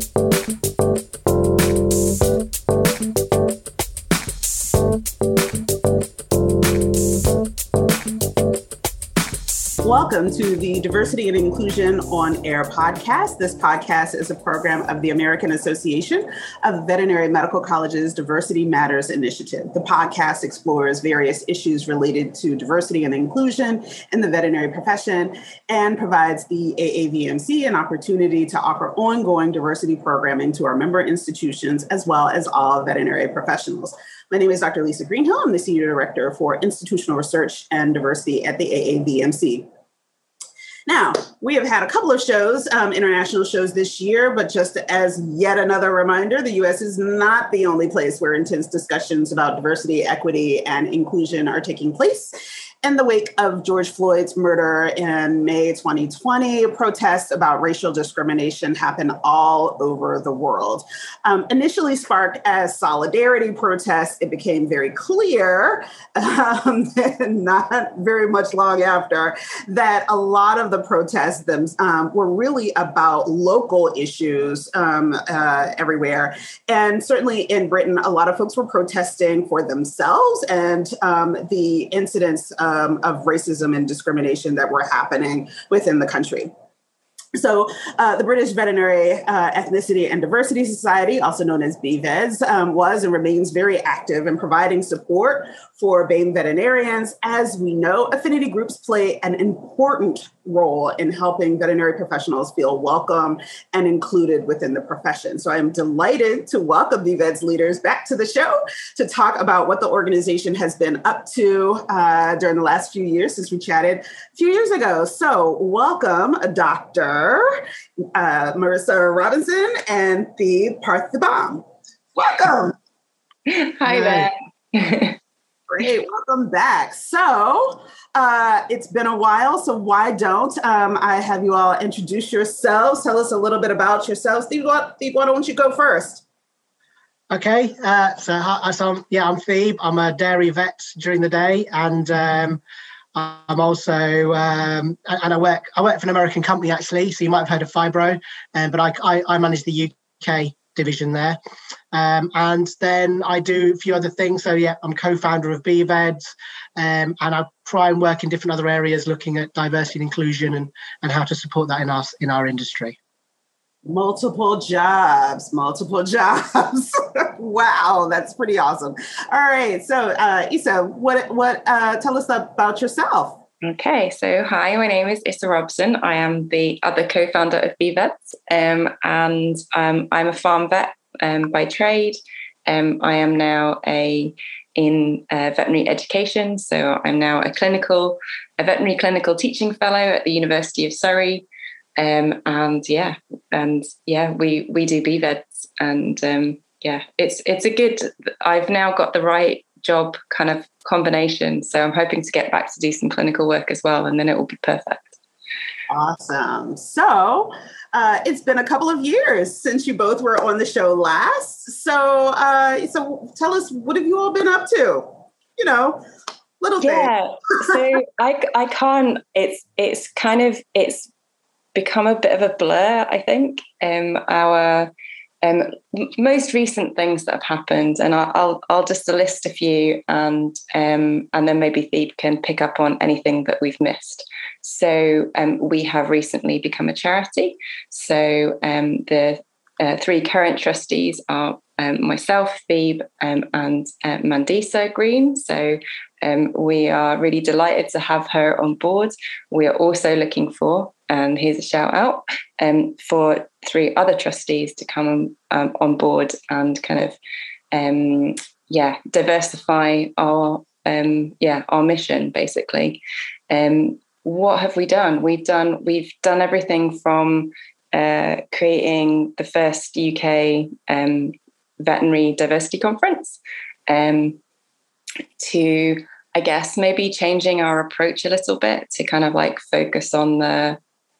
thank you Welcome to the Diversity and Inclusion on Air podcast. This podcast is a program of the American Association of Veterinary Medical Colleges Diversity Matters Initiative. The podcast explores various issues related to diversity and inclusion in the veterinary profession and provides the AAVMC an opportunity to offer ongoing diversity programming to our member institutions as well as all veterinary professionals. My name is Dr. Lisa Greenhill. I'm the Senior Director for Institutional Research and Diversity at the AAVMC. Now, we have had a couple of shows, um, international shows this year, but just as yet another reminder, the US is not the only place where intense discussions about diversity, equity, and inclusion are taking place in the wake of George Floyd's murder in May 2020, protests about racial discrimination happened all over the world. Um, initially sparked as solidarity protests, it became very clear, um, not very much long after, that a lot of the protests them, um, were really about local issues um, uh, everywhere. And certainly in Britain, a lot of folks were protesting for themselves and um, the incidents um, of racism and discrimination that were happening within the country. So, uh, the British Veterinary uh, Ethnicity and Diversity Society, also known as BVEDS, um, was and remains very active in providing support for BAME veterinarians. As we know, affinity groups play an important role in helping veterinary professionals feel welcome and included within the profession. So, I am delighted to welcome BVEDS leaders back to the show to talk about what the organization has been up to uh, during the last few years since we chatted a few years ago. So, welcome, Dr uh, Marissa Robinson, and the Partheeban. Welcome. Hi there. Great, welcome back. So uh, it's been a while, so why don't um, I have you all introduce yourselves? Tell us a little bit about yourselves. Steve, why, why don't you go first? Okay, uh, so, so I'm, yeah, I'm Thebe. I'm a dairy vet during the day, and um, I'm also um, and I work I work for an American company actually, so you might have heard of Fibro, um, but I, I, I manage the UK division there, um, and then I do a few other things. So yeah, I'm co-founder of BVEDS, um, and I try and work in different other areas, looking at diversity and inclusion and and how to support that in our in our industry multiple jobs multiple jobs. Wow that's pretty awesome. All right so uh Issa what what uh tell us about yourself. Okay so hi my name is issa robson. I am the other co-founder of BVEDS, um, and um, i'm a farm vet um, by trade. Um, i am now a in uh, veterinary education so i'm now a clinical a veterinary clinical teaching fellow at the university of surrey um, and yeah, and yeah, we we do BVEDS, and um, yeah, it's it's a good. I've now got the right job kind of combination, so I'm hoping to get back to do some clinical work as well, and then it will be perfect. Awesome. So uh, it's been a couple of years since you both were on the show last. So uh, so tell us what have you all been up to? You know, little yeah. so I I can't. It's it's kind of it's become a bit of a blur, I think. Um, our um, most recent things that have happened, and I'll, I'll, just list a few, and um, and then maybe Thebe can pick up on anything that we've missed. So um, we have recently become a charity. So um, the uh, three current trustees are um, myself, Thebe, um, and uh, Mandisa Green. So we are really delighted to have her on board. We are also looking for, and here's a shout out, um, for three other trustees to come um, on board and kind of, um, yeah, diversify our, yeah, our mission basically. what have we done? We've done we've done everything from uh, creating the first UK um, veterinary diversity conference um, to, I guess, maybe changing our approach a little bit to kind of like focus on the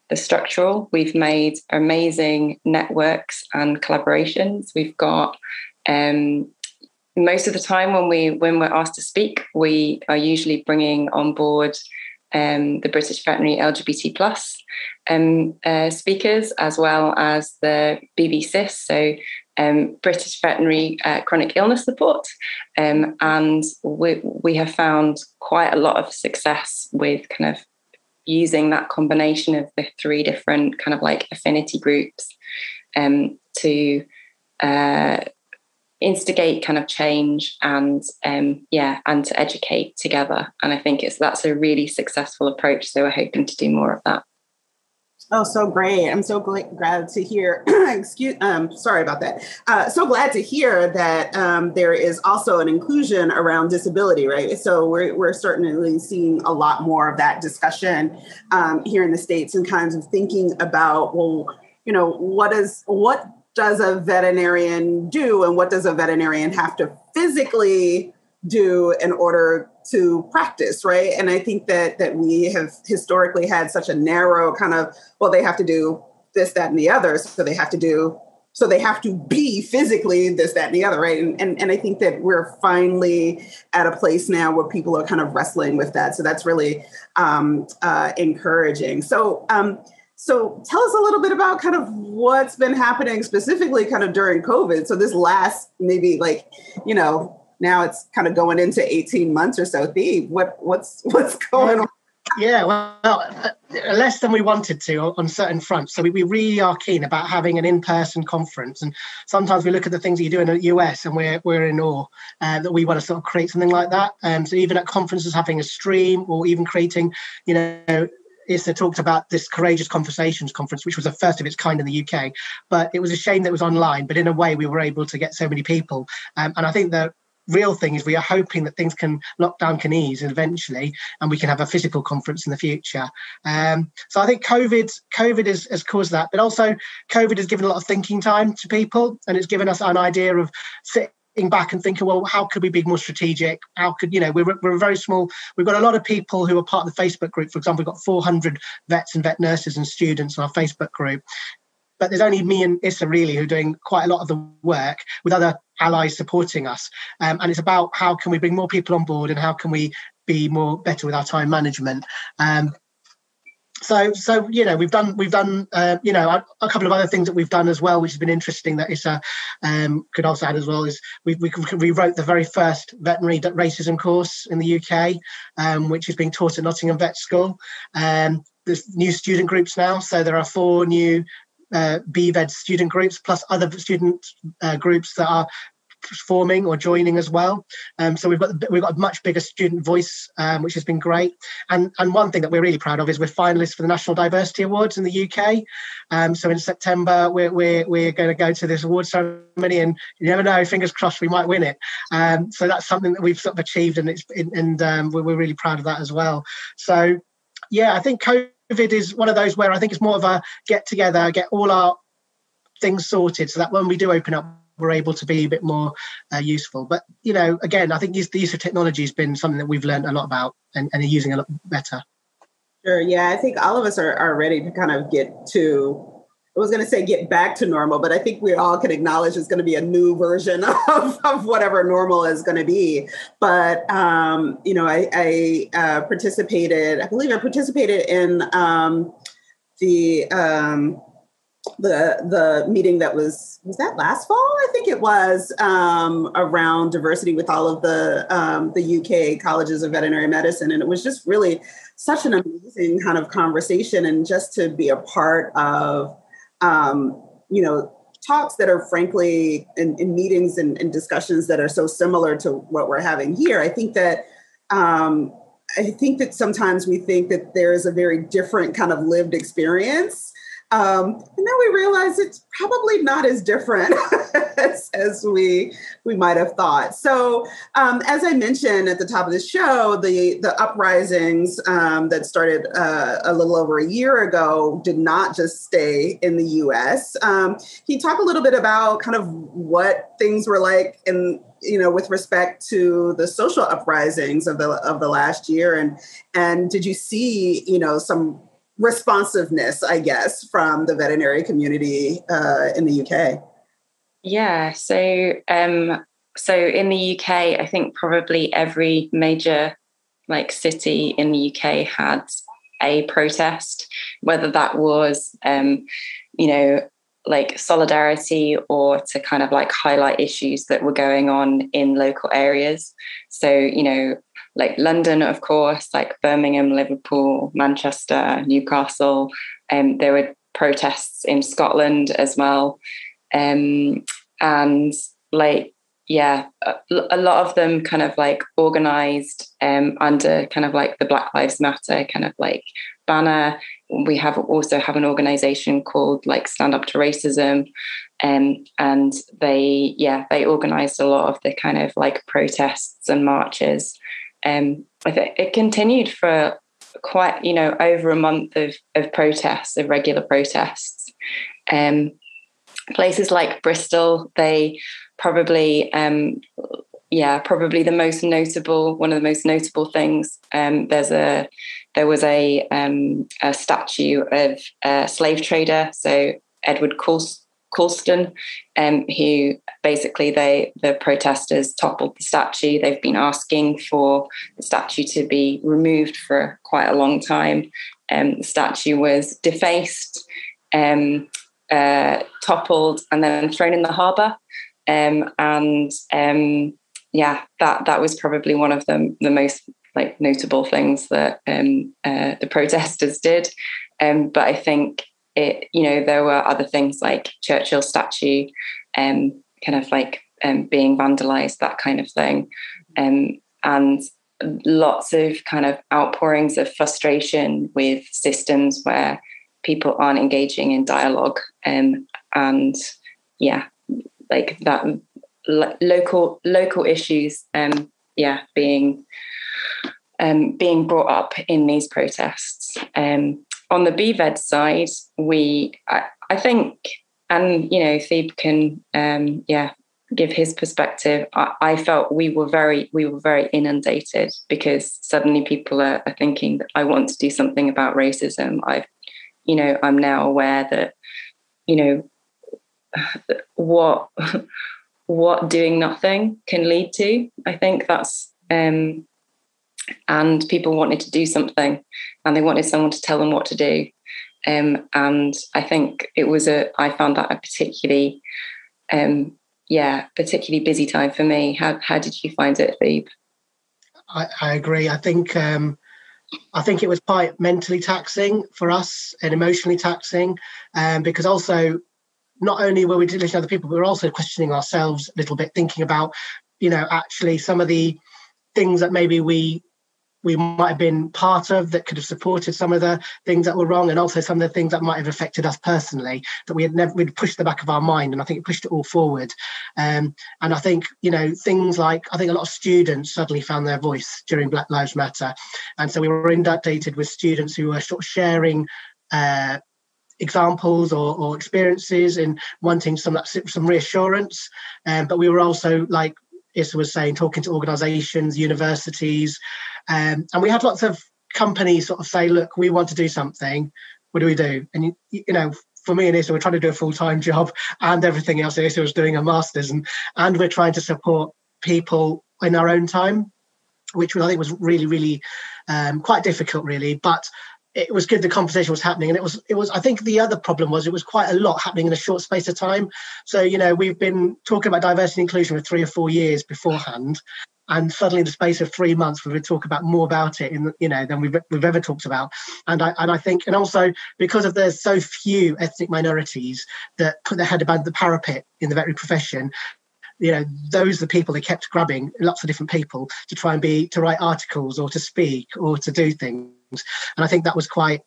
the structural. We've made amazing networks and collaborations. We've got um, most of the time when we when we're asked to speak, we are usually bringing on board um, the British Veterinary LGBT plus um, uh, speakers, as well as the BVCIS, so um, British Veterinary uh, Chronic Illness Support. Um, and we, we have found quite a lot of success with kind of using that combination of the three different kind of like affinity groups um, to uh, instigate kind of change and um, yeah and to educate together. And i think it's that's a really successful approach so we're hoping to do more of that Oh, so great! I'm so glad to hear. excuse, um, sorry about that. Uh, so glad to hear that um, there is also an inclusion around disability, right? So we're we're certainly seeing a lot more of that discussion um, here in the states, and kinds of thinking about, well, you know, what is what does a veterinarian do, and what does a veterinarian have to physically do in order to practice right? And i think that that we have historically had such a narrow kind of well they have to do this that and the other so they have to do so they have to be physically this that and the other right? And and, and i think that we're finally at a place now where people are kind of wrestling with that. So that's really um, uh, encouraging. So um, so tell us a little bit about kind of what's been happening specifically kind of during covid. So this last maybe like you know now it's kind of going into 18 months or so. Thebe, what what's what's going on? Yeah, well, uh, less than we wanted to on certain fronts. So we, we really are keen about having an in-person conference. And sometimes we look at the things that you do in the US and we're, we're in awe uh, that we want to sort of create something like that. Um, so even at conferences, having a stream or even creating, you know, Issa talked about this Courageous Conversations conference, which was the first of its kind in the UK. But it was a shame that it was online. But in a way, we were able to get so many people. Um, and I think that real thing is we are hoping that things can lockdown can ease eventually and we can have a physical conference in the future um, so i think covid covid has, has caused that but also covid has given a lot of thinking time to people and it's given us an idea of sitting back and thinking, well, how could we be more strategic? How could, you know, we're, we're very small. We've got a lot of people who are part of the Facebook group. For example, we've got 400 vets and vet nurses and students in our Facebook group but there's only me and Issa really who are doing quite a lot of the work with other allies supporting us. Um, and it's about how can we bring more people on board and how can we be more better with our time management. Um, so so you know we've done we've done uh, you know a, a, couple of other things that we've done as well which has been interesting that Issa um, could also add as well is we, we, we wrote the very first veterinary racism course in the UK um, which is being taught at Nottingham Vet School um, there's new student groups now so there are four new uh, BVED student groups plus other student uh, groups that are forming or joining as well. Um, so we've got we've got a much bigger student voice, um, which has been great. And and one thing that we're really proud of is we're finalists for the National Diversity Awards in the UK. Um, so in September we're we're, we're going to go to this award ceremony, and you never know, fingers crossed, we might win it. Um, so that's something that we've sort of achieved, and it's and um, we're, we're really proud of that as well. So yeah, I think. COVID COVID is one of those where I think it's more of a get together, get all our things sorted, so that when we do open up, we're able to be a bit more uh, useful. But you know, again, I think the use of technology has been something that we've learned a lot about and, and are using a lot better. Sure. Yeah, I think all of us are, are ready to kind of get to I was going to say get back to normal, but I think we all can acknowledge it's going to be a new version of, of whatever normal is going to be. But, um, you know, I, I uh, participated, I believe I participated in um, the, um, the the meeting that was was that last fall I think it was um, around diversity with all of the um, the UK colleges of veterinary medicine and it was just really such an amazing kind of conversation and just to be a part of um, you know, talks that are frankly in, in meetings and, and, discussions that are so similar to what we're having here. I think that um, I think that sometimes we think that there is a very different kind of lived experience um, and then we realized it's probably not as different as, as, we we might have thought. So, um, as I mentioned at the top of the show, the the uprisings um, that started uh, a little over a year ago did not just stay in the U.S. Um, can you talk a little bit about kind of what things were like in you know with respect to the social uprisings of the of the last year and and did you see you know some responsiveness, I guess, from the veterinary community uh, in the UK? Yeah, so um, so in the UK, I think probably every major like city in the UK had a protest, whether that was, um, you know, like solidarity or to kind of like highlight issues that were going on in local areas. So, you know, like London, of course, like Birmingham, Liverpool, Manchester, Newcastle. Um, there were protests in Scotland as well. Um, and like, yeah, a, lot of them kind of like organized um, under kind of like the Black Lives Matter kind of like banner. We have also have an organization called like Stand Up to Racism. Um, and they, yeah, they organized a lot of the kind of like protests and marches um, it continued for quite, you know, over a month of, of protests, of regular protests. Um, places like Bristol, they probably, um, yeah, probably the most notable, one of the most notable things. Um, there's a, there was a, um, a statue of a slave trader, so Edward Coulson, Colston, um, who basically they the protesters toppled the statue. They've been asking for the statue to be removed for quite a long time. Um, the statue was defaced, um, uh, toppled, and then thrown in the harbour. Um, and um, yeah, that that was probably one of the the most like notable things that um, uh, the protesters did. but I think it, you know, there were other things like Churchill statue, um, kind of like um, being vandalized, that kind of thing, um, and lots of kind of outpourings of frustration with systems where people aren't engaging in dialogue, um, and yeah, like that lo- local local issues, um, yeah, being um, being brought up in these protests. Um, on the BVED side, we, I, I think, and you know, Thebe can, um, yeah, give his perspective. I, I, felt we were very, we were very inundated because suddenly people are, are thinking that I want to do something about racism. I've, you know, I'm now aware that, you know, what what doing nothing can lead to. I think that's um, and people wanted to do something and they wanted someone to tell them what to do. Um, and i think it was a i found that a particularly um, yeah particularly busy time for me. How, how did you find it Thebe? I, I agree. I think um, I think it was quite mentally taxing for us and emotionally taxing, um, because also not only were we listening to other people, but we were also questioning ourselves a little bit, thinking about, you know, actually some of the things that maybe we we might have been part of that could have supported some of the things that were wrong and also some of the things that might have affected us personally that we had never we'd pushed the back of our mind and I think it pushed it all forward. Um, and I think you know things like I think a lot of students suddenly found their voice during Black Lives Matter. And so we were inundated with students who were sort of sharing uh, examples or, or, experiences and wanting some some reassurance. Um, but we were also like Issa was saying talking to organizations universities um, and we had lots of companies sort of say, look, we want to do something. What do we do? And, you, you know, for me and Issa, we're trying to do a full time job and everything else. Issa was doing a master's, and, and we're trying to support people in our own time, which I think was really, really um, quite difficult, really. But it was good the conversation was happening and it was it was i think the other problem was it was quite a lot happening in a short space of time so you know we've been talking about diversity and inclusion for three or four years beforehand and suddenly in the space of three months we would talk about more about it in you know than we've, we've ever talked about. And i and i think and also because of there's so few ethnic minorities that put their head above the parapet in the veterinary profession you know those are the people they kept grabbing lots of different people to try and be to write articles or to speak or to do things. And i think that was quite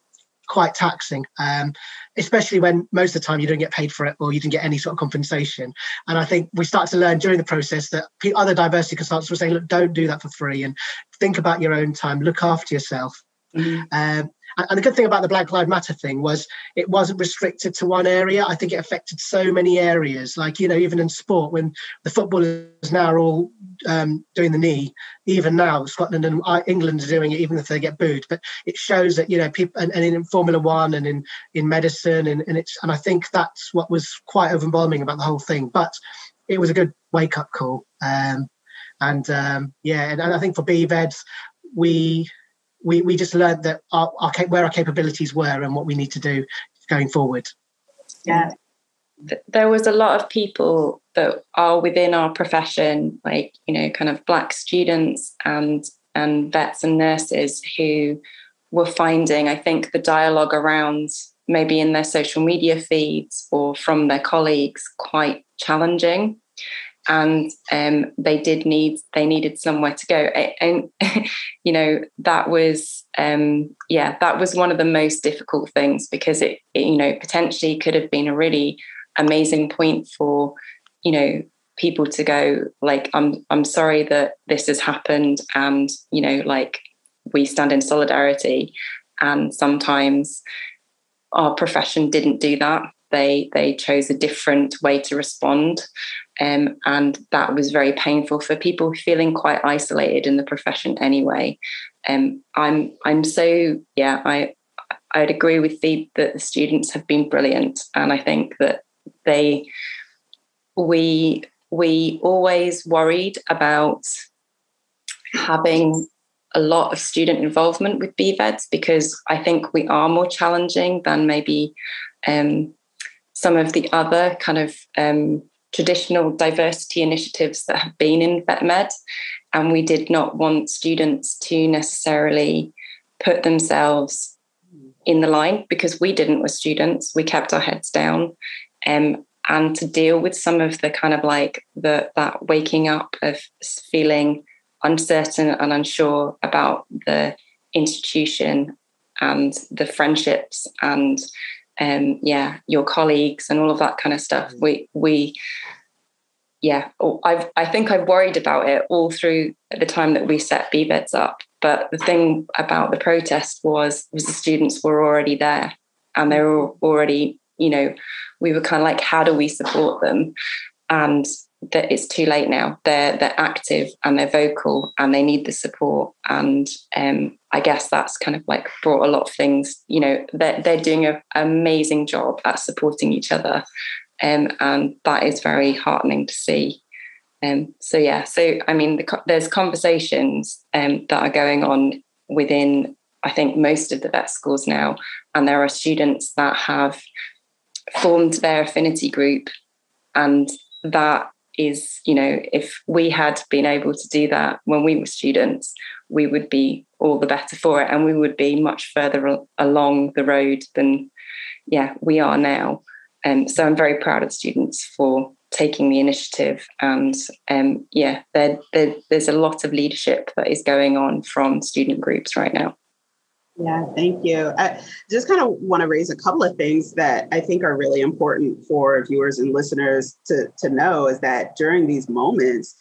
quite taxing, um, especially when most of the time you don't get paid for it or you didn't get any sort of compensation. And I think we start to learn during the process that other diversity consultants were saying, look, don't do that for free and think about your own time, look after yourself. Mm-hmm. Um, and the good thing about the Black Lives Matter thing was it wasn't restricted to one area. I think it affected so many areas. Like, you know, even in sport, when the footballers now are all um, doing the knee, even now, Scotland and England are doing it, even if they get booed. But it shows that, you know, people, and, and in Formula One and in, in medicine, and, and it's, and I think that's what was quite overwhelming about the whole thing. But it was a good wake up call. Um, and um, yeah, and, and, I think for BVEDs, we we we just learned that our, our where our capabilities were and what we need to do going forward. Yeah. There was a lot of people that are within our profession, like you know, kind of black students and and vets and nurses who were finding, I think, the dialogue around maybe in their social media feeds or from their colleagues quite challenging and um, they did need they needed somewhere to go. And you know that was um, yeah that was one of the most difficult things because it, it, you know potentially could have been a really amazing point for you know people to go like i'm i'm sorry that this has happened and you know like we stand in solidarity. And sometimes our profession didn't do that. They they chose a different way to respond um, and that was very painful for people feeling quite isolated in the profession anyway. Um, i'm i'm so yeah i i'd agree with the that the students have been brilliant. And i think that they we we always worried about having a lot of student involvement with BVEDS because I think we are more challenging than maybe um, some of the other kind of um, traditional diversity initiatives that have been in VetMed. And we did not want students to necessarily put themselves in the line because we didn't with students. We kept our heads down. Um, and to deal with some of the kind of like the that waking up of feeling uncertain and unsure about the institution and the friendships and um, yeah, your colleagues and all of that kind of stuff. Mm. We we yeah, oh, I've I think I've worried about it all through the time that we set BVEDS up. But the thing about the protest was was the students were already there and they were already, you know, we were kind of like, how do we support them? And that it's too late now. They're they're active and they're vocal and they need the support. And um, I guess that's kind of like brought a lot of things. You know, they're they're doing an amazing job at supporting each other, um, and that is very heartening to see. Um, so yeah, so I mean, the, there's conversations um, that are going on within I think most of the vet schools now, and there are students that have formed their affinity group and that is, you know, if we had been able to do that when we were students, we would be all the better for it and we would be much further along the road than, yeah, we are now. And um, so I'm very proud of students for taking the initiative. And um, yeah, there, there's a lot of leadership that is going on from student groups right now. Yeah, thank you. I just kind of want to raise a couple of things that I think are really important for viewers and listeners to, to know is that during these moments,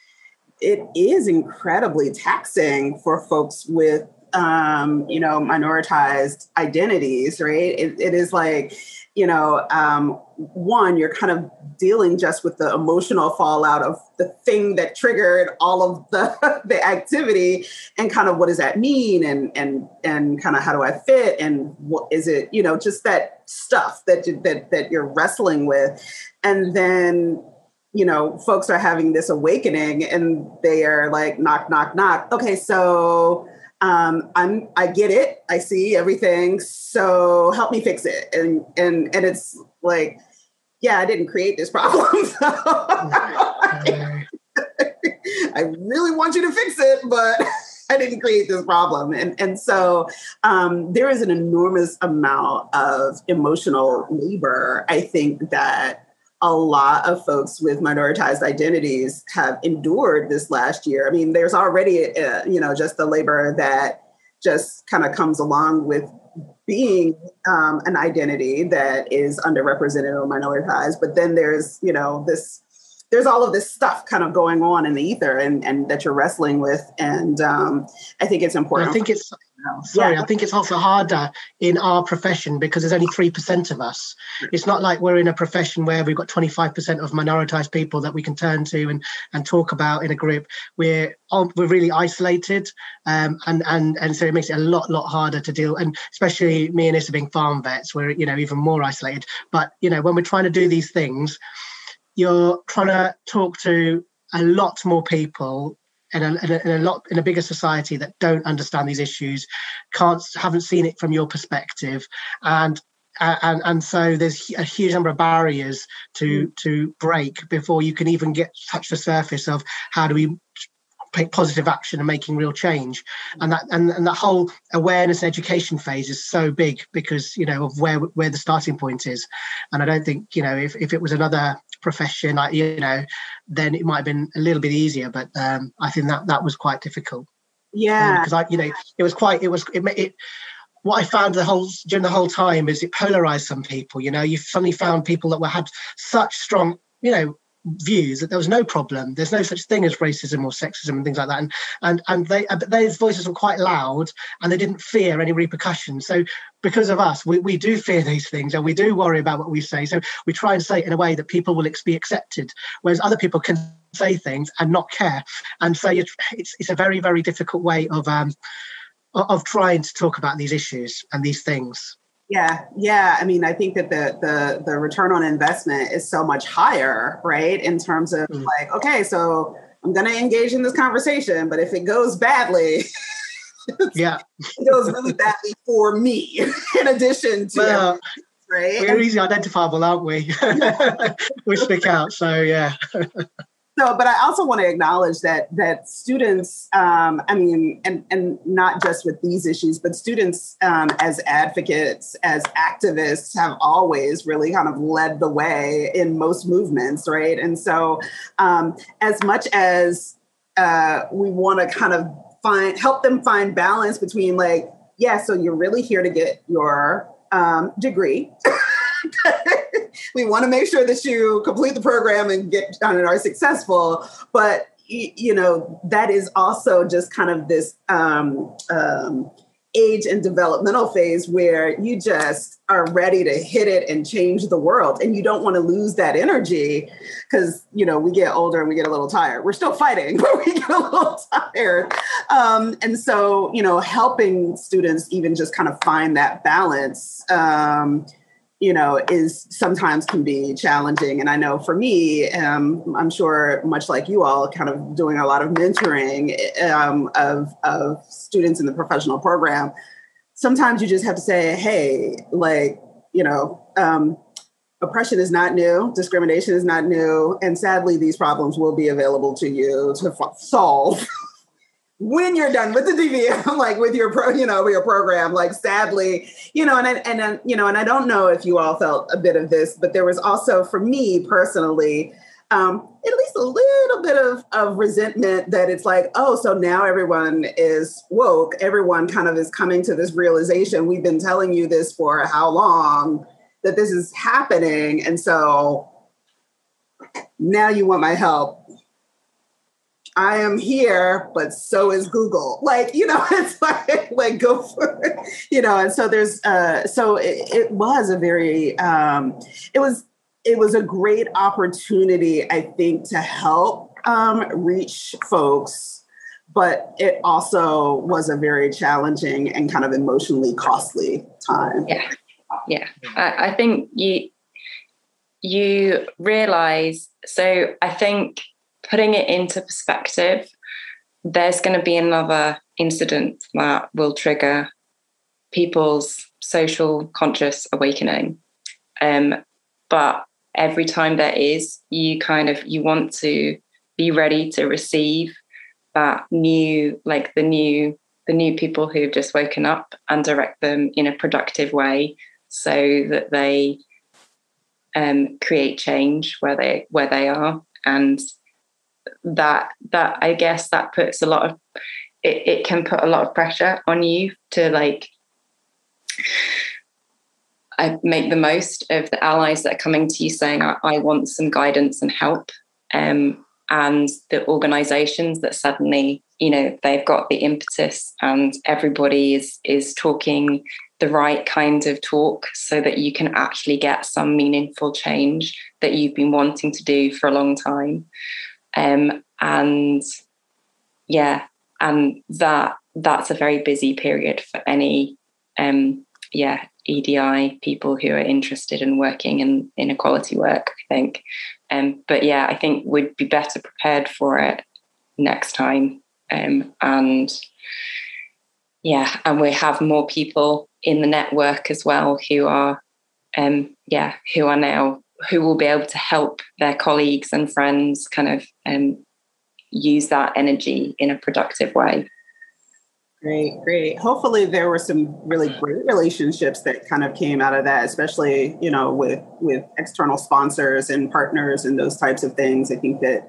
it is incredibly taxing for folks with um, you know, minoritized identities, right? It, it is like, you know, um, one, you're kind of dealing just with the emotional fallout of the thing that triggered all of the the activity, and kind of what does that mean, and and and kind of how do I fit, and what is it, you know, just that stuff that you, that that you're wrestling with, and then you know, folks are having this awakening, and they are like, knock, knock, knock. Okay, so um, I'm I get it. I see everything. So help me fix it. And and and it's like, yeah, I didn't create this problem. I really want you to fix it, but I didn't create this problem. And and so um, there is an enormous amount of emotional labor. I think that a lot of folks with minoritized identities have endured this last year. I mean, there's already, uh, you know, just the labor that just kind of comes along with being um, an identity that is underrepresented or minoritized. But then there's, you know, this, there's all of this stuff kind of going on in the ether and, and that you're wrestling with. And um, I think it's important. I think it's, Sorry, yeah. I think it's also harder in our profession because there's only 3% of us. It's not like we're in a profession where we've got 25% of minoritized people that we can turn to and, and talk about in a group. We're we're really isolated um, and, and, and so it makes it a lot, lot harder to deal. And especially me and Issa being farm vets, we're, you know, even more isolated. But, you know, when we're trying to do these things, you're trying to talk to a lot more people in a, in a, in a lot in a bigger society that don't understand these issues, can't haven't seen it from your perspective, and and and so there's a huge number of barriers to mm. to break before you can even get touch the surface of how do we positive action and making real change. And that and, and that whole awareness and education phase is so big because you know of where where the starting point is. And i don't think you know if, if it was another profession like you know then it might have been a little bit easier. But um i think that that was quite difficult. Yeah. Because um, i you know it was quite it was it, it what I found the whole during the whole time is it polarized some people. You know, you suddenly found people that were had such strong, you know, views that there was no problem. There's no such thing as racism or sexism and things like that. And and and they but those voices were quite loud and they didn't fear any repercussions. So because of us, we, we do fear these things and we do worry about what we say. So we try and say it in a way that people will be accepted, whereas other people can say things and not care. And so it's it's a very very difficult way of um of trying to talk about these issues and these things. Yeah, yeah. I mean, I think that the the the return on investment is so much higher, right? In terms of mm. like, okay, so I'm going to engage in this conversation, but if it goes badly, yeah, it goes really badly for me. in addition to well, right, we're easily identifiable, aren't we? we stick out, so yeah. So, but I also want to acknowledge that that students, um, I mean, and and not just with these issues, but students um, as advocates, as activists, have always really kind of led the way in most movements, right? And so, um, as much as uh, we want to kind of find help them find balance between like, yeah, so you're really here to get your um, degree. we want to make sure that you complete the program and get and are successful. But you know that is also just kind of this um, um, age and developmental phase where you just are ready to hit it and change the world and you don't want to lose that energy because you know we get older and we get a little tired we're still fighting but we get a little tired um, and so you know helping students even just kind of find that balance um, you know, is sometimes can be challenging. And I know for me, um, I'm sure much like you all, kind of doing a lot of mentoring um, of, of students in the professional program. Sometimes you just have to say, hey, like, you know, um, oppression is not new, discrimination is not new, and sadly, these problems will be available to you to f- solve. when you're done with the DVM, like with your pro, you know, your program, like sadly, you know, and and and you know, and I don't know if you all felt a bit of this, but there was also for me personally, um, at least a little bit of of resentment that it's like, oh, so now everyone is woke, everyone kind of is coming to this realization. We've been telling you this for how long that this is happening, and so now you want my help I am here, but so is Google. Like, you know, it's like, like go for it, you know, and so there's, uh, so it, it was a very, um, it was, it was a great opportunity, I think, to help um, reach folks, but it also was a very challenging and kind of emotionally costly time. Yeah, yeah. I, I think you you realize. So I think putting it into perspective, there's going to be another incident that will trigger people's social conscious awakening. Um, but every time there is, you kind of you want to be ready to receive that new, like the new, the new people who've just woken up and direct them in a productive way so that they um, create change where they where they are and that that I guess that puts a lot of it, it can put a lot of pressure on you to like I make the most of the allies that are coming to you saying I, I want some guidance and help um, and the organizations that suddenly you know they've got the impetus and everybody is is talking the right kind of talk so that you can actually get some meaningful change that you've been wanting to do for a long time um, and yeah, and that that's a very busy period for any um, yeah EDI people who are interested in working in inequality work. I think, um, but yeah, I think we'd be better prepared for it next time. Um, and yeah, and we have more people in the network as well who are, um, yeah, who are now who will be able to help their colleagues and friends kind of um, use that energy in a productive way. Great, great. Hopefully, there were some really great relationships that kind of came out of that, especially you know with with external sponsors and partners and those types of things. I think that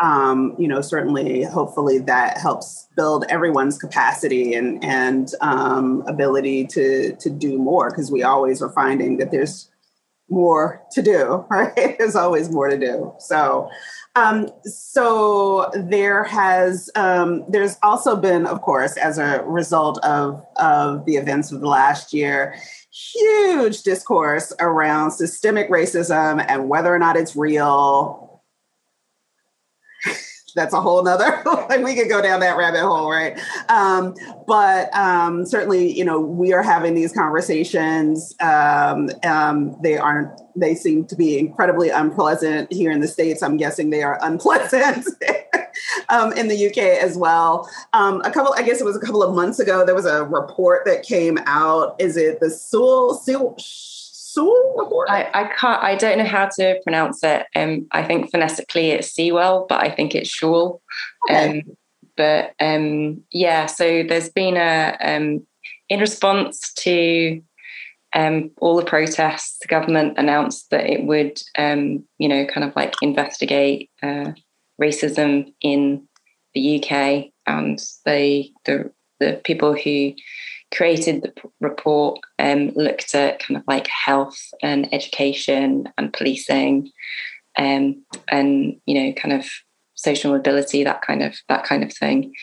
um, you know certainly, hopefully, that helps build everyone's capacity and and um, ability to to do more because we always are finding that there's more to do. Right, there's always more to do. So. Um, so there has um, there's also been, of course, as a result of of the events of the last year, huge discourse around systemic racism and whether or not it's real, that's a whole nother like we could go down that rabbit hole right? Um, but um, certainly you know we are having these conversations um, um they aren't they seem to be incredibly unpleasant here in the states. I'm guessing they are unpleasant um, in the uk as well. Um, a couple i guess it was a couple of months ago there was a report that came out. Is it the Sewell, Sewell I, I can't. I don't know how to pronounce it. Um, I think phonetically it's Sewell, but I think it's Sewell. Okay. Um, but um, yeah, so there's been a um, in response to um, all the protests, the government announced that it would, um, you know, kind of like investigate uh, racism in the UK, and they the the people who created the report um, looked at kind of like health and education and policing um, and you know kind of social mobility that kind of that kind of thing.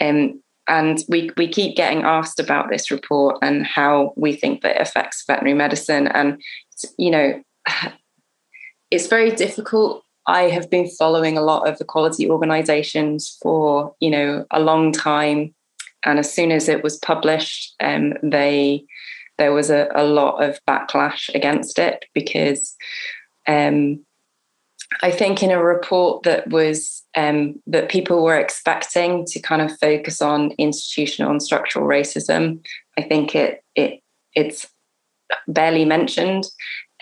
Um, and we we keep getting asked about this report and how we think that it affects veterinary medicine. And you know it's very difficult. I have been following a lot of the quality organizations for you know a long time and as soon as it was published, um, they there was a, a, lot of backlash against it because um, I think in a report that was um, that people were expecting to kind of focus on institutional and structural racism, I think it it it's barely mentioned.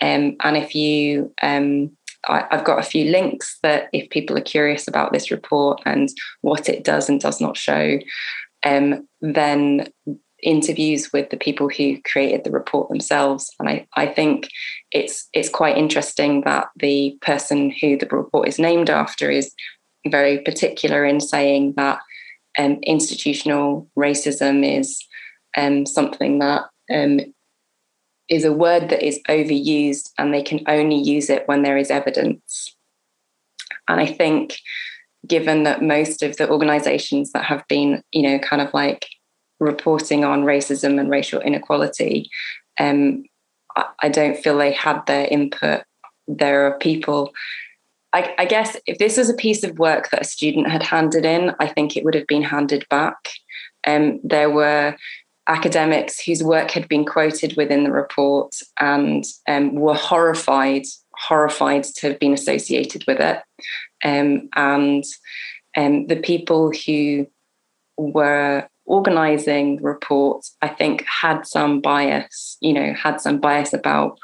Um, and if you um, I, have got a few links that if people are curious about this report and what it does and does not show, um, then interviews with the people who created the report themselves. And I, I think it's it's quite interesting that the person who the report is named after is very particular in saying that um, institutional racism is um, something that um, is a word that is overused and they can only use it when there is evidence. And I think given that most of the organizations that have been, you know, kind of like reporting on racism and racial inequality, um, I, don't feel they had their input. There are people I, I, guess if this was a piece of work that a student had handed in, I think it would have been handed back. Um, there were academics whose work had been quoted within the report and um, were horrified, horrified to have been associated with it um, and um, the people who were organizing the report, I think, had some bias, you know, had some bias about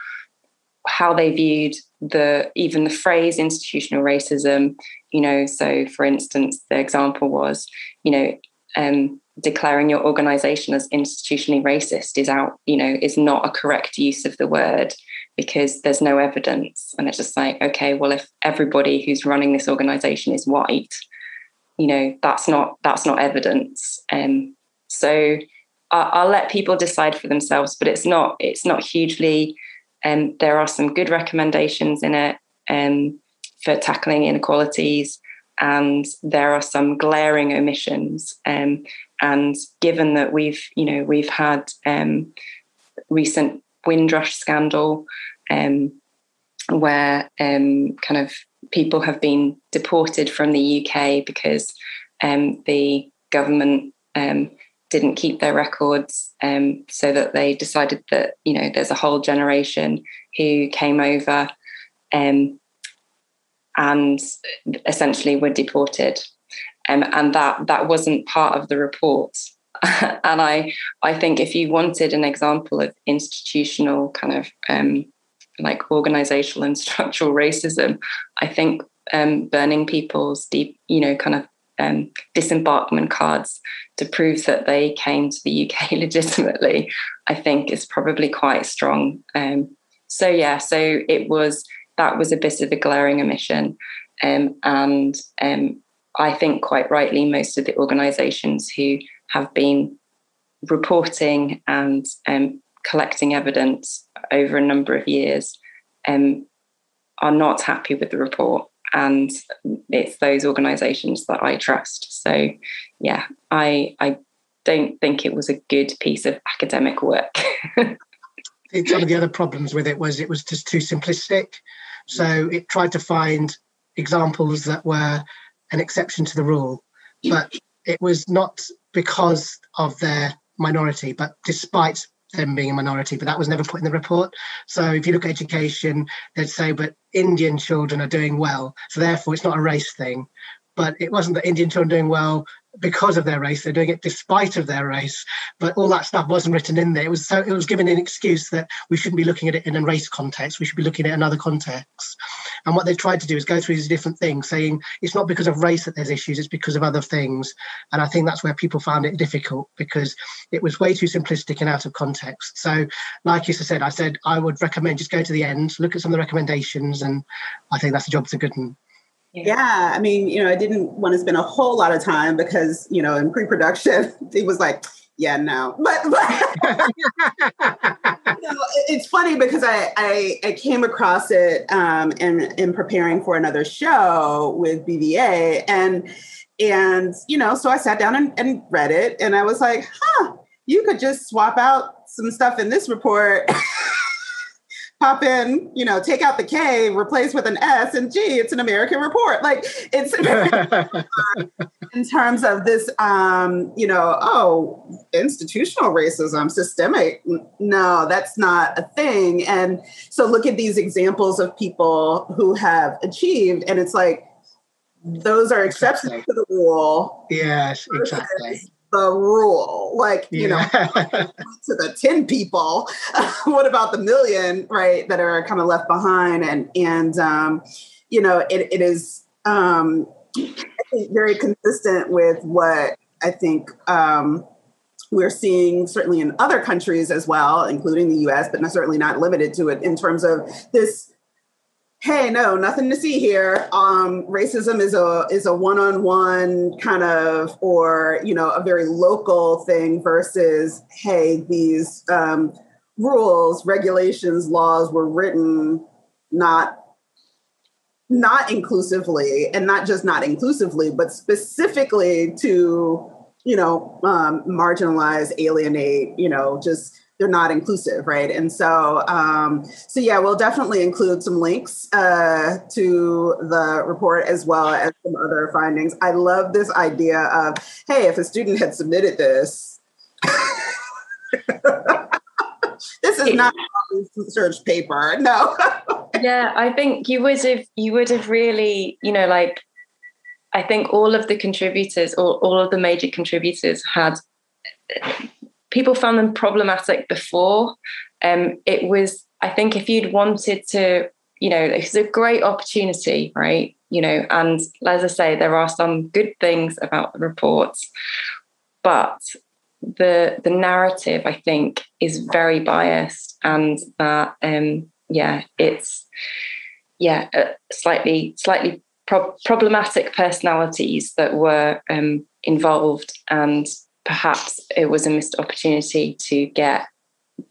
how they viewed the even the phrase institutional racism, you know. So, for instance, the example was, you know, um, declaring your organization as institutionally racist is out, you know, is not a correct use of the word because there's no evidence. And it's just like, okay, well, if everybody who's running this organization is white, you know, that's not that's not evidence. Um, so I'll, I'll let people decide for themselves, but it's not it's not hugely. Um, there are some good recommendations in it um, for tackling inequalities, and there are some glaring omissions. Um, and given that we've, you know, we've had um, recent Windrush scandal, um, where um, kind of people have been deported from the UK because um, the government um, didn't keep their records, um, so that they decided that you know there's a whole generation who came over um, and essentially were deported. um, and that that wasn't part of the report. and I I think if you wanted an example of institutional kind of um, like organizational and structural racism, I think um, burning people's deep, you know, kind of um, disembarkment cards to prove that they came to the UK legitimately, I think is probably quite strong. Um, so yeah, so it was that was a bit of a glaring omission, um, and um, I think quite rightly most of the organisations who have been reporting and um, collecting evidence over a number of years um, are not happy with the report and it's those organizations that I trust. So yeah, I I don't think it was a good piece of academic work. One of the other problems with it was it was just too simplistic. So it tried to find examples that were an exception to the rule, but it was not because of their minority, but despite them being a minority, but that was never put in the report. So if you look at education, they'd say, but Indian children are doing well. So therefore, it's not a race thing. But it wasn't that Indian children doing well because of their race. They're doing it despite of their race. But all that stuff wasn't written in there. It was so it was given an excuse that we shouldn't be looking at it in a race context. We should be looking at another context. And what they've tried to do is go through these different things, saying it's not because of race that there's issues, it's because of other things. And I think that's where people found it difficult because it was way too simplistic and out of context. So, like you said, I said I would recommend just go to the end, look at some of the recommendations, and I think that's the job a good one. Yeah, I mean, you know, I didn't want to spend a whole lot of time because, you know, in pre-production, it was like, yeah, no. But, but you know, it's funny because I, I, I came across it um, in in preparing for another show with BVA, and and you know, so I sat down and, and read it, and I was like, huh, you could just swap out some stuff in this report pop in, you know, take out the K, replace with an S, and gee, it's an American report. Like it's in terms of this, um, you know, oh, institutional racism, systemic. No, that's not a thing. And so look at these examples of people who have achieved, and it's like those are exceptions exactly. to the rule. Yes, exactly the rule like you yeah. know to the 10 people what about the million right that are kind of left behind and and um you know it, it is um very consistent with what i think um we're seeing certainly in other countries as well including the us but certainly not limited to it in terms of this hey no nothing to see here. Um, racism is a is a one-on-one kind of or you know a very local thing versus hey these um, rules regulations laws were written not not inclusively and not just not inclusively but specifically to you know um, marginalize alienate you know just they're not inclusive, right? And so, um, so yeah, we'll definitely include some links uh, to the report as well as some other findings. I love this idea of, hey, if a student had submitted this, this is not a research paper. No. yeah, I think you would have you would have really, you know, like I think all of the contributors, all, all of the major contributors had people found them problematic before. Um, it was, I think, if you'd wanted to, you know, it's a great opportunity, right? You know, and as I say, there are some good things about the reports, but the the narrative, I think, is very biased, and that, um, yeah, it's yeah, uh, slightly slightly pro- problematic personalities that were um, involved, and perhaps it was a missed opportunity to get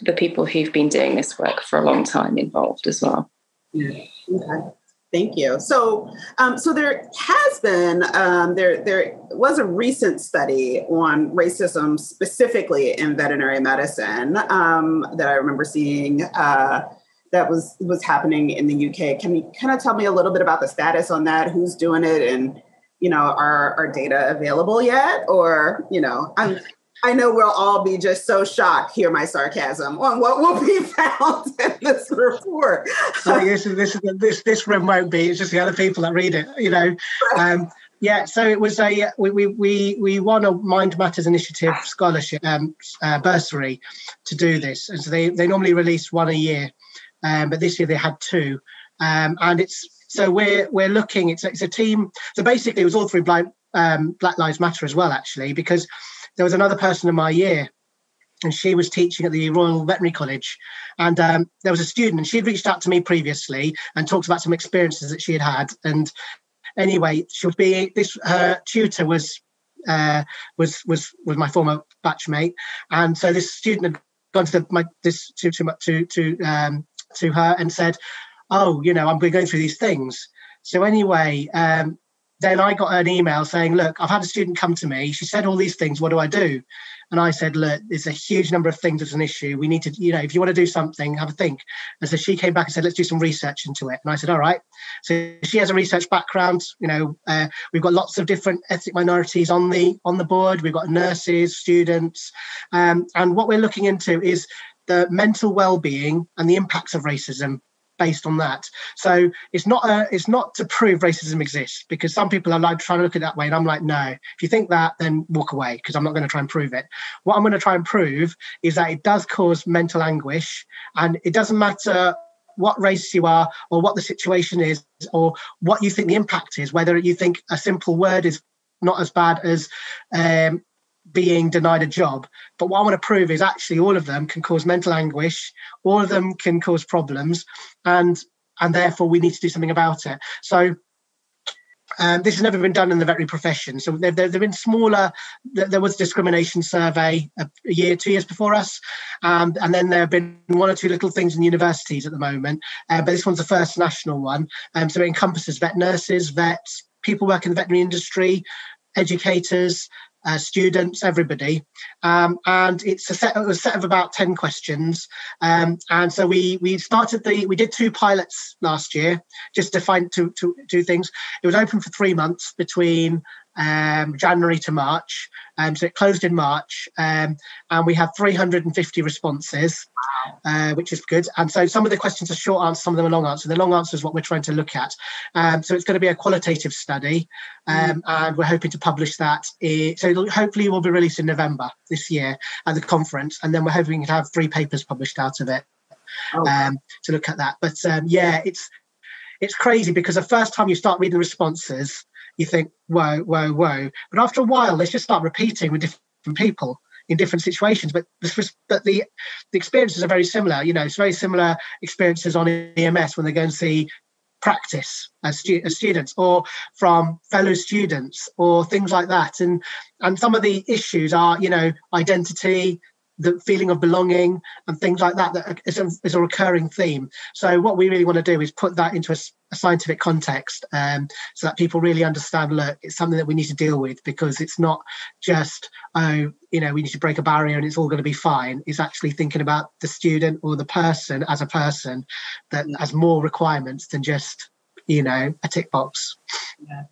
the people who've been doing this work for a long time involved as well. Yeah. Okay. Thank you. So, um, so there has been um, there there was a recent study on racism specifically in veterinary medicine um, that I remember seeing. Uh, that was was happening in the UK. Can you kind of tell me a little bit about the status on that? Who's doing it, and you know, are our data available yet? Or, you know, I'm I know we'll all be just so shocked, hear my sarcasm, on what will be found in this report. so this is this this this room won't be, it's just the other people that read it, you know. Um, Yeah, so it was a we we we, we won a Mind Matters Initiative scholarship um, uh, bursary to do this, and so they they normally release one a year, um, but this year they had two, um, and it's so we're we're looking. It's it's a team. So basically, it was all through Blind, um, Black Lives Matter as well, actually, because there was another person in my year and she was teaching at the Royal Veterinary College. And um, there was a student, and she had reached out to me previously and talked about some experiences that she had had. And anyway, she would be this. Her tutor was uh, was was was my former batchmate, and so this student had gone to the, my this to to to to, um, to her and said, "Oh, you know, I'm going through these things." So anyway, um, then I got an email saying, Look, I've had a student come to me. She said all these things. What do I do? And I said, Look, there's a huge number of things that's an issue. We need to, you know, if you want to do something, have a think. And so she came back and said, Let's do some research into it. And I said, All right. So she has a research background. You know, uh, we've got lots of different ethnic minorities on the on the board. We've got nurses, students, um, and what we're looking into is the mental well-being and the impacts of racism based on that. So it's not a, it's not to prove racism exists because some people are like trying to look at it that way, and I'm like, no. If you think that, then walk away because I'm not going to try and prove it. What I'm going to try and prove is that it does cause mental anguish, and it doesn't matter what race you are or what the situation is or what you think the impact is whether you think a simple word is not as bad as um, being denied a job. But what I want to prove is actually all of them can cause mental anguish, all of them can cause problems, and and therefore we need to do something about it. So um, this has never been done in the veterinary profession. So there have been smaller. There was a discrimination survey a, a year, two years before us, um, and then there have been one or two little things in universities at the moment. Uh, but this one's the first national one. Um, so it encompasses vet nurses, vets, people working in the veterinary industry, educators, uh, students, everybody. Um, and it's a set, a set of about 10 questions. Um, and so we we started the, we did two pilots last year just to find, to, to do things. It was open for three months between um, January to March. Um, so it closed in March, um, and we had 350 responses, uh, which is good. And so some of the questions are short answers, some of them are long answers. The long answer is what we're trying to look at. Um, so it's going to be a qualitative study, um, mm. and we're hoping to publish that. In, so hopefully, it will be released in November this year at the conference, and then we're hoping to have three papers published out of it oh. um, to look at that. But um, yeah, it's it's crazy because the first time you start reading the responses, you think, whoa, whoa, whoa. But after a while, let's just start repeating with different people in different situations. But this but the the experiences are very similar. You know, it's very similar experiences on EMS when they go and see practice as, stu- as students or from fellow students or things like that and and some of the issues are you know identity the feeling of belonging and things like that that is a, is a recurring theme. So what we really want to do is put that into a, a scientific context um, so that people really understand look it's something that we need to deal with because it's not just oh you know we need to break a barrier and it's all going to be fine. It's actually thinking about the student or the person as a person that has more requirements than just you know a tick box. Yeah.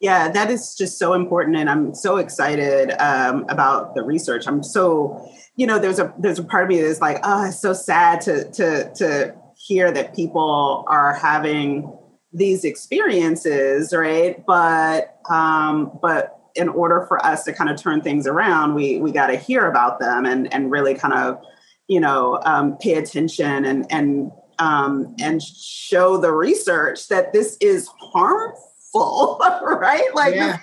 Yeah that is just so important and i'm so excited um, about the research. I'm so you know, there's a there's a part of me that's like, oh, it's so sad to to to hear that people are having these experiences, right? But um, but in order for us to kind of turn things around, we we got to hear about them and and really kind of you know um, pay attention and and um, and show the research that this is harmful, right? Like yeah.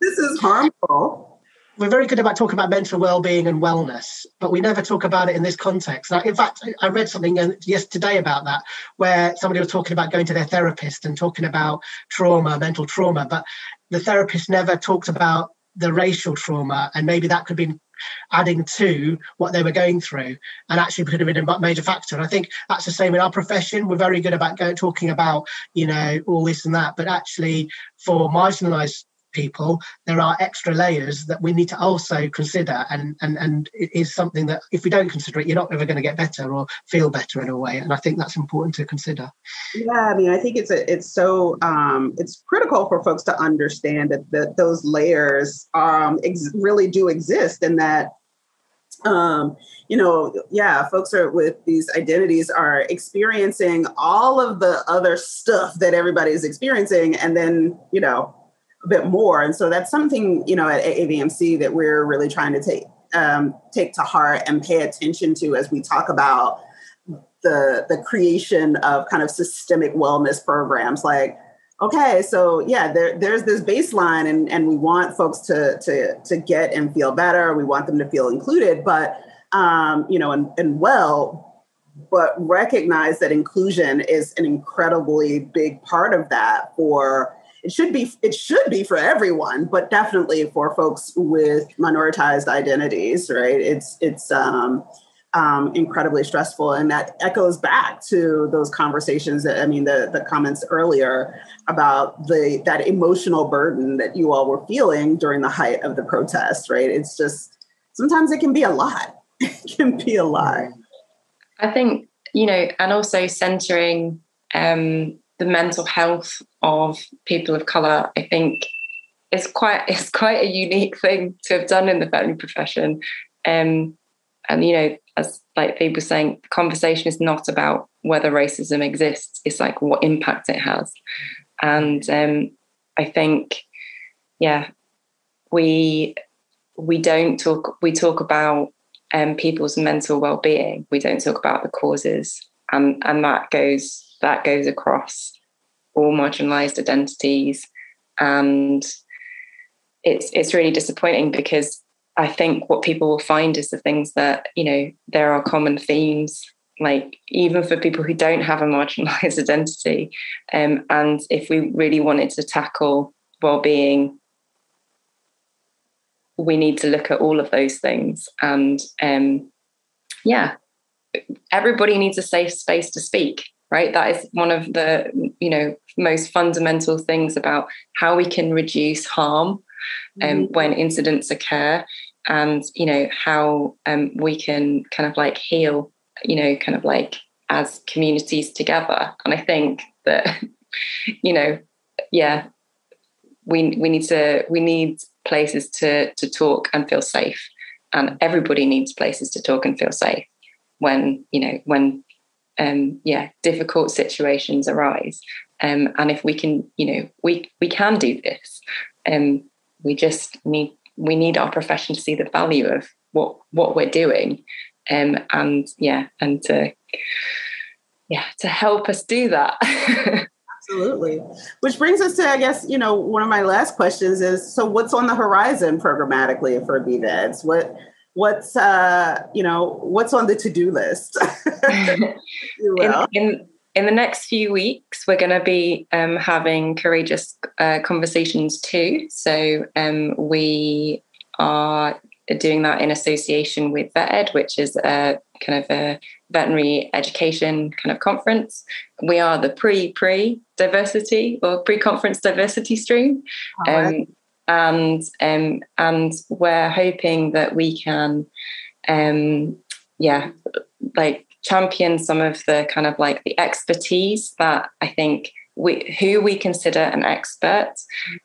this, this is harmful we're very good about talking about mental well-being and wellness, but we never talk about it in this context. In fact, I read something uh, yesterday about that, where somebody was talking about going to their therapist and talking about trauma, mental trauma, but the therapist never talked about the racial trauma, and maybe that could be adding to what they were going through, and actually could have been a major factor. And I think that's the same in our profession. We're very good about going, talking about you know all this and that, but actually for marginalised people, there are extra layers that we need to also consider. And, and, and it is something that if we don't consider it, you're not ever going to get better or feel better in a way. And I think that's important to consider. Yeah, I mean, I think it's a, it's so um, it's critical for folks to understand that, that those layers um, ex- really do exist and that um, you know, yeah, folks are with these identities are experiencing all of the other stuff that everybody is experiencing, and then you know, bit more. And so that's something, you know, at AVMC that we're really trying to take um, take to heart and pay attention to as we talk about the the creation of kind of systemic wellness programs like okay so yeah there, there's this baseline and, and we want folks to, to to get and feel better we want them to feel included but um, you know and, and well but recognize that inclusion is an incredibly big part of that for it should be it should be for everyone but definitely for folks with minoritized identities right it's it's um um, incredibly stressful. And that echoes back to those conversations that, I mean, the, the comments earlier about the that emotional burden that you all were feeling during the height of the protest, right? It's just, sometimes it can be a lot. it can be a lot. I think, you know, and also centering um, the mental health of people of color, I think is quite, it's quite a unique thing to have done in the veterinary profession. Um, and, you know, as like they were saying, the conversation is not about whether racism exists. It's like what impact it has. And um, I think, yeah, we we don't talk. We talk about um, people's mental well-being. We don't talk about the causes, and and that goes that goes across all marginalized identities, and it's it's really disappointing because I think what people will find is the things that, you know, there are common themes, like even for people who don't have a marginalized identity. Um, and if we really wanted to tackle well-being, we need to look at all of those things. And um, yeah, everybody needs a safe space to speak right? That is one of the you know most fundamental things about how we can reduce harm um, mm-hmm. when incidents occur and you know how um, we can kind of like heal you know kind of like as communities together. And i think that you know yeah we we need to we need places to to talk and feel safe. And everybody needs places to talk and feel safe when you know when um yeah difficult situations arise. Um and if we can you know we we can do this um we just need we need our profession to see the value of what what we're doing. Um, and yeah and to yeah to help us do that. Absolutely. Which brings us to i guess you know one of my last questions is so what's on the horizon programmatically for BVEDS what what's uh you know what's on the to-do list in, in, in the next few weeks, we're going to be um, having courageous uh, conversations too. So um, we are doing that in association with VetEd, which is a kind of a veterinary education kind of conference. We are the pre-pre diversity or pre-conference diversity stream. Um, and um, and we're hoping that we can um, yeah like champion some of the kind of like the expertise that I think we who we consider an expert.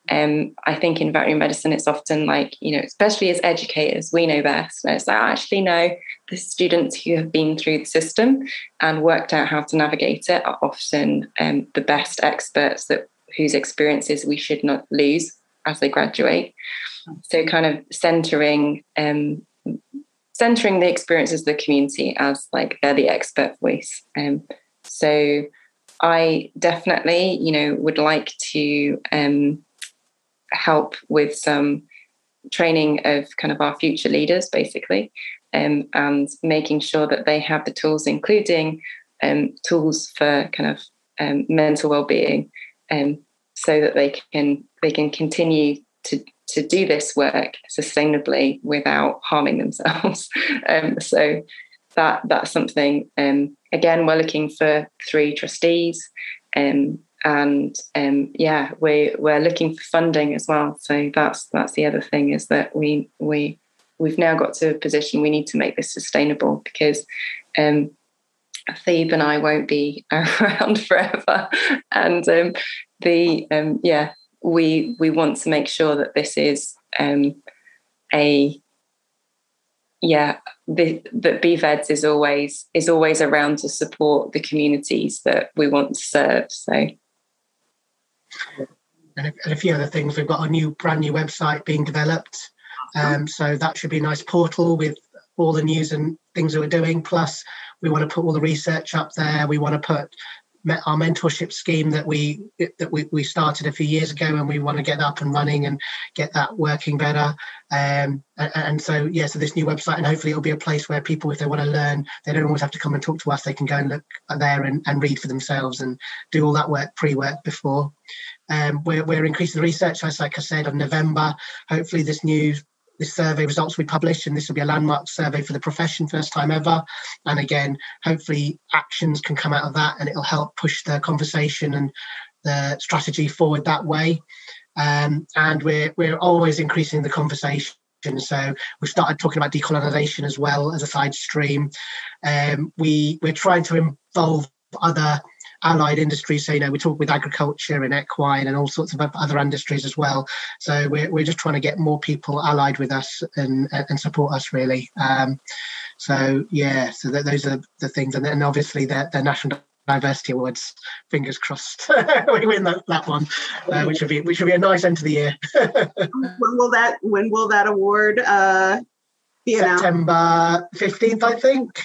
Um, I think in veterinary medicine, it's often like, you know, especially as educators, we know best. And it's like, I actually know the students who have been through the system and worked out how to navigate it are often um, the best experts that whose experiences we should not lose as they graduate. So kind of centering um, centering the experiences of the community as like they're the expert voice. Um, so I definitely, you know, would like to um, help with some training of kind of our future leaders, basically, um, and making sure that they have the tools, including um, tools for kind of um, mental well-being, um, so that they can they can continue to to do this work sustainably without harming themselves. um, so that that's something. Um, again, we're looking for three trustees, um, and um, yeah, we we're looking for funding as well. So that's that's the other thing is that we we we've now got to a position we need to make this sustainable because. Um, Thebe and I won't be around forever, and um, the um, yeah we we want to make sure that this is um, a yeah the, that BVEDS is always is always around to support the communities that we want to serve. So and a, few other things. We've got a new, brand new website being developed. Um, so that should be a nice portal with all the news and things that we're doing. Plus, we want to put all the research up there. We want to put our mentorship scheme that we that we, we started a few years ago and we want to get up and running and get that working better. Um, and, and, so yeah so this new website and hopefully it'll be a place where people if they want to learn they don't always have to come and talk to us. They can go and look there and, and read for themselves and do all that work pre-work before. Um, we're, we're increasing the research as like i said of november. Hopefully this new this survey results will be published, and this will be a landmark survey for the profession, first time ever. And again, hopefully, actions can come out of that, and it'll help push the conversation and the strategy forward that way. Um, and we're we're always increasing the conversation. So we've started talking about decolonisation as well as a side stream. Um, we we're trying to involve other allied industries. So, you know, we talk with agriculture and equine and all sorts of other industries as well. So we're, we're just trying to get more people allied with us and, and support us really. Um, so yeah, so that, those are the things. And then obviously the, the National Diversity Awards, fingers crossed we win that, that one, uh, which would be which would be a nice end to the year. when will that when will that award uh, September fifteenth, I think.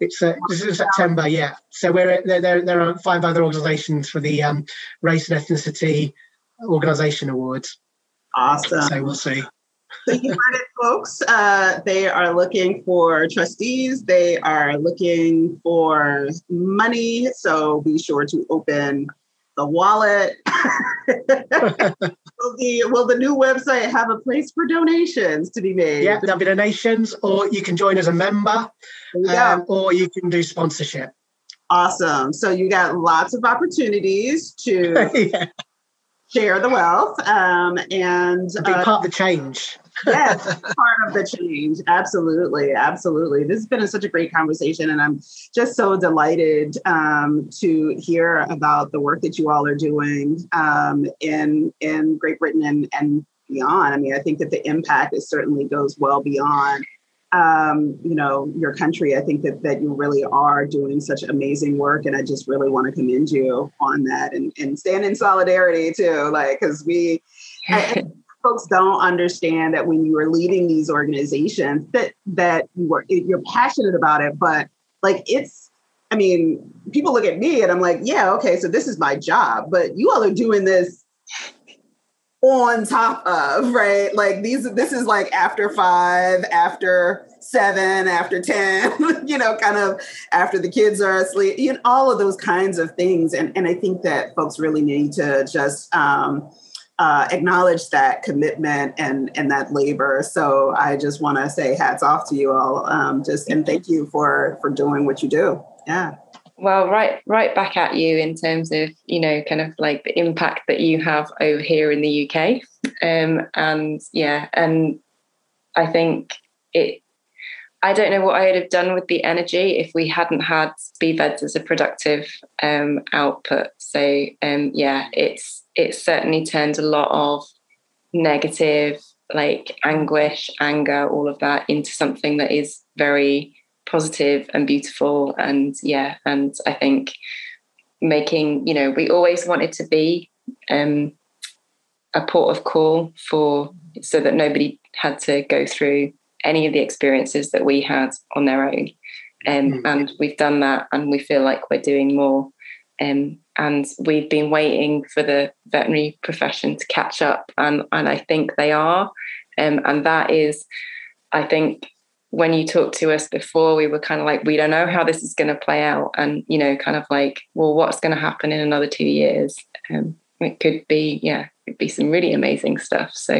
It's uh, this is September, yeah. So we're there. There, there are five other organisations for the um, Race and Ethnicity Organisation Awards. Awesome. So we'll see. so you heard it, folks. Uh, they are looking for trustees. They are looking for money. So be sure to open the wallet. will, the, will the new website have a place for donations to be made? Yeah, there'll be donations, or you can join as a member, um, or you can do sponsorship. Awesome. So you got lots of opportunities to yeah. share the wealth um, and be uh, part of the change yes, part of the change. Absolutely, absolutely. This has been a, such a great conversation, and I'm just so delighted um, to hear about the work that you all are doing um, in in Great Britain and and beyond. I mean, I think that the impact is certainly goes well beyond. Um, you know, your country. I think that that you really are doing such amazing work, and I just really want to commend you on that and and stand in solidarity too. Like, because we, I, folks don't understand that when you are leading these organizations that that you are you're passionate about it but like it's i mean people look at me and i'm like yeah okay so this is my job but you all are doing this on top of right? Like these this is like after five after seven after 10 you know kind of after the kids are asleep you know all of those kinds of things and and i think that folks really need to just um uh, acknowledge that commitment and and that labor. So I just want to say hats off to you all, um, just and thank you for for doing what you do. Yeah. Well, right, right back at you in terms of you know kind of like the impact that you have over here in the UK, um, and yeah, and I think it. I don't know what I would have done with the energy if we hadn't had BVEDS as a productive um, output. So um, yeah, it's it certainly turned a lot of negative, like anguish, anger, all of that into something that is very positive and beautiful. And yeah, and I think making, you know, we always wanted to be um, a port of call for so that nobody had to go through any of the experiences that we had on their own. Um, mm-hmm. And we've done that, and we feel like we're doing more. Um, and we've been waiting for the veterinary profession to catch up and and I think they are. Um, and that is I think when you talked to us before we were kind of like we don't know how this is going to play out and you know kind of like well what's going to happen in another two years? Um, it could be yeah it could be some really amazing stuff. So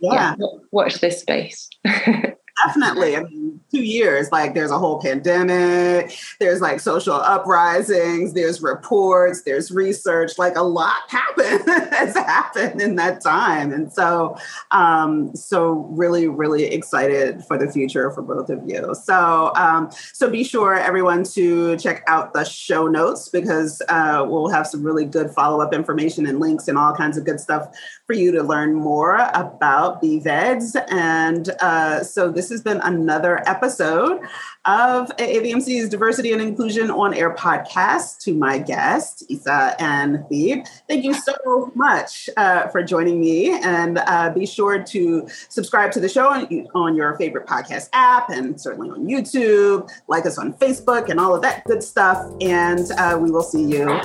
yeah, yeah. watch this space definitely. I mean, two years, like there's a whole pandemic, there's like social uprisings, there's reports, there's research, like a lot happened has happened in that time. And so, um, so really, really excited for the future for both of you. So, um, so be sure everyone to check out the show notes because uh, we'll have some really good follow up information and links and all kinds of good stuff for you to learn more about BVEDS. And uh, so this this has been another episode of AVMC's Diversity and Inclusion on Air podcast. To my guests, Issa and Thebe, thank you so much uh, for joining me. And uh, be sure to subscribe to the show on, on your favorite podcast app and certainly on YouTube. Like us on Facebook and all of that good stuff. And uh, we will see you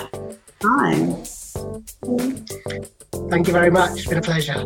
time. Thank you very much. It's been a pleasure.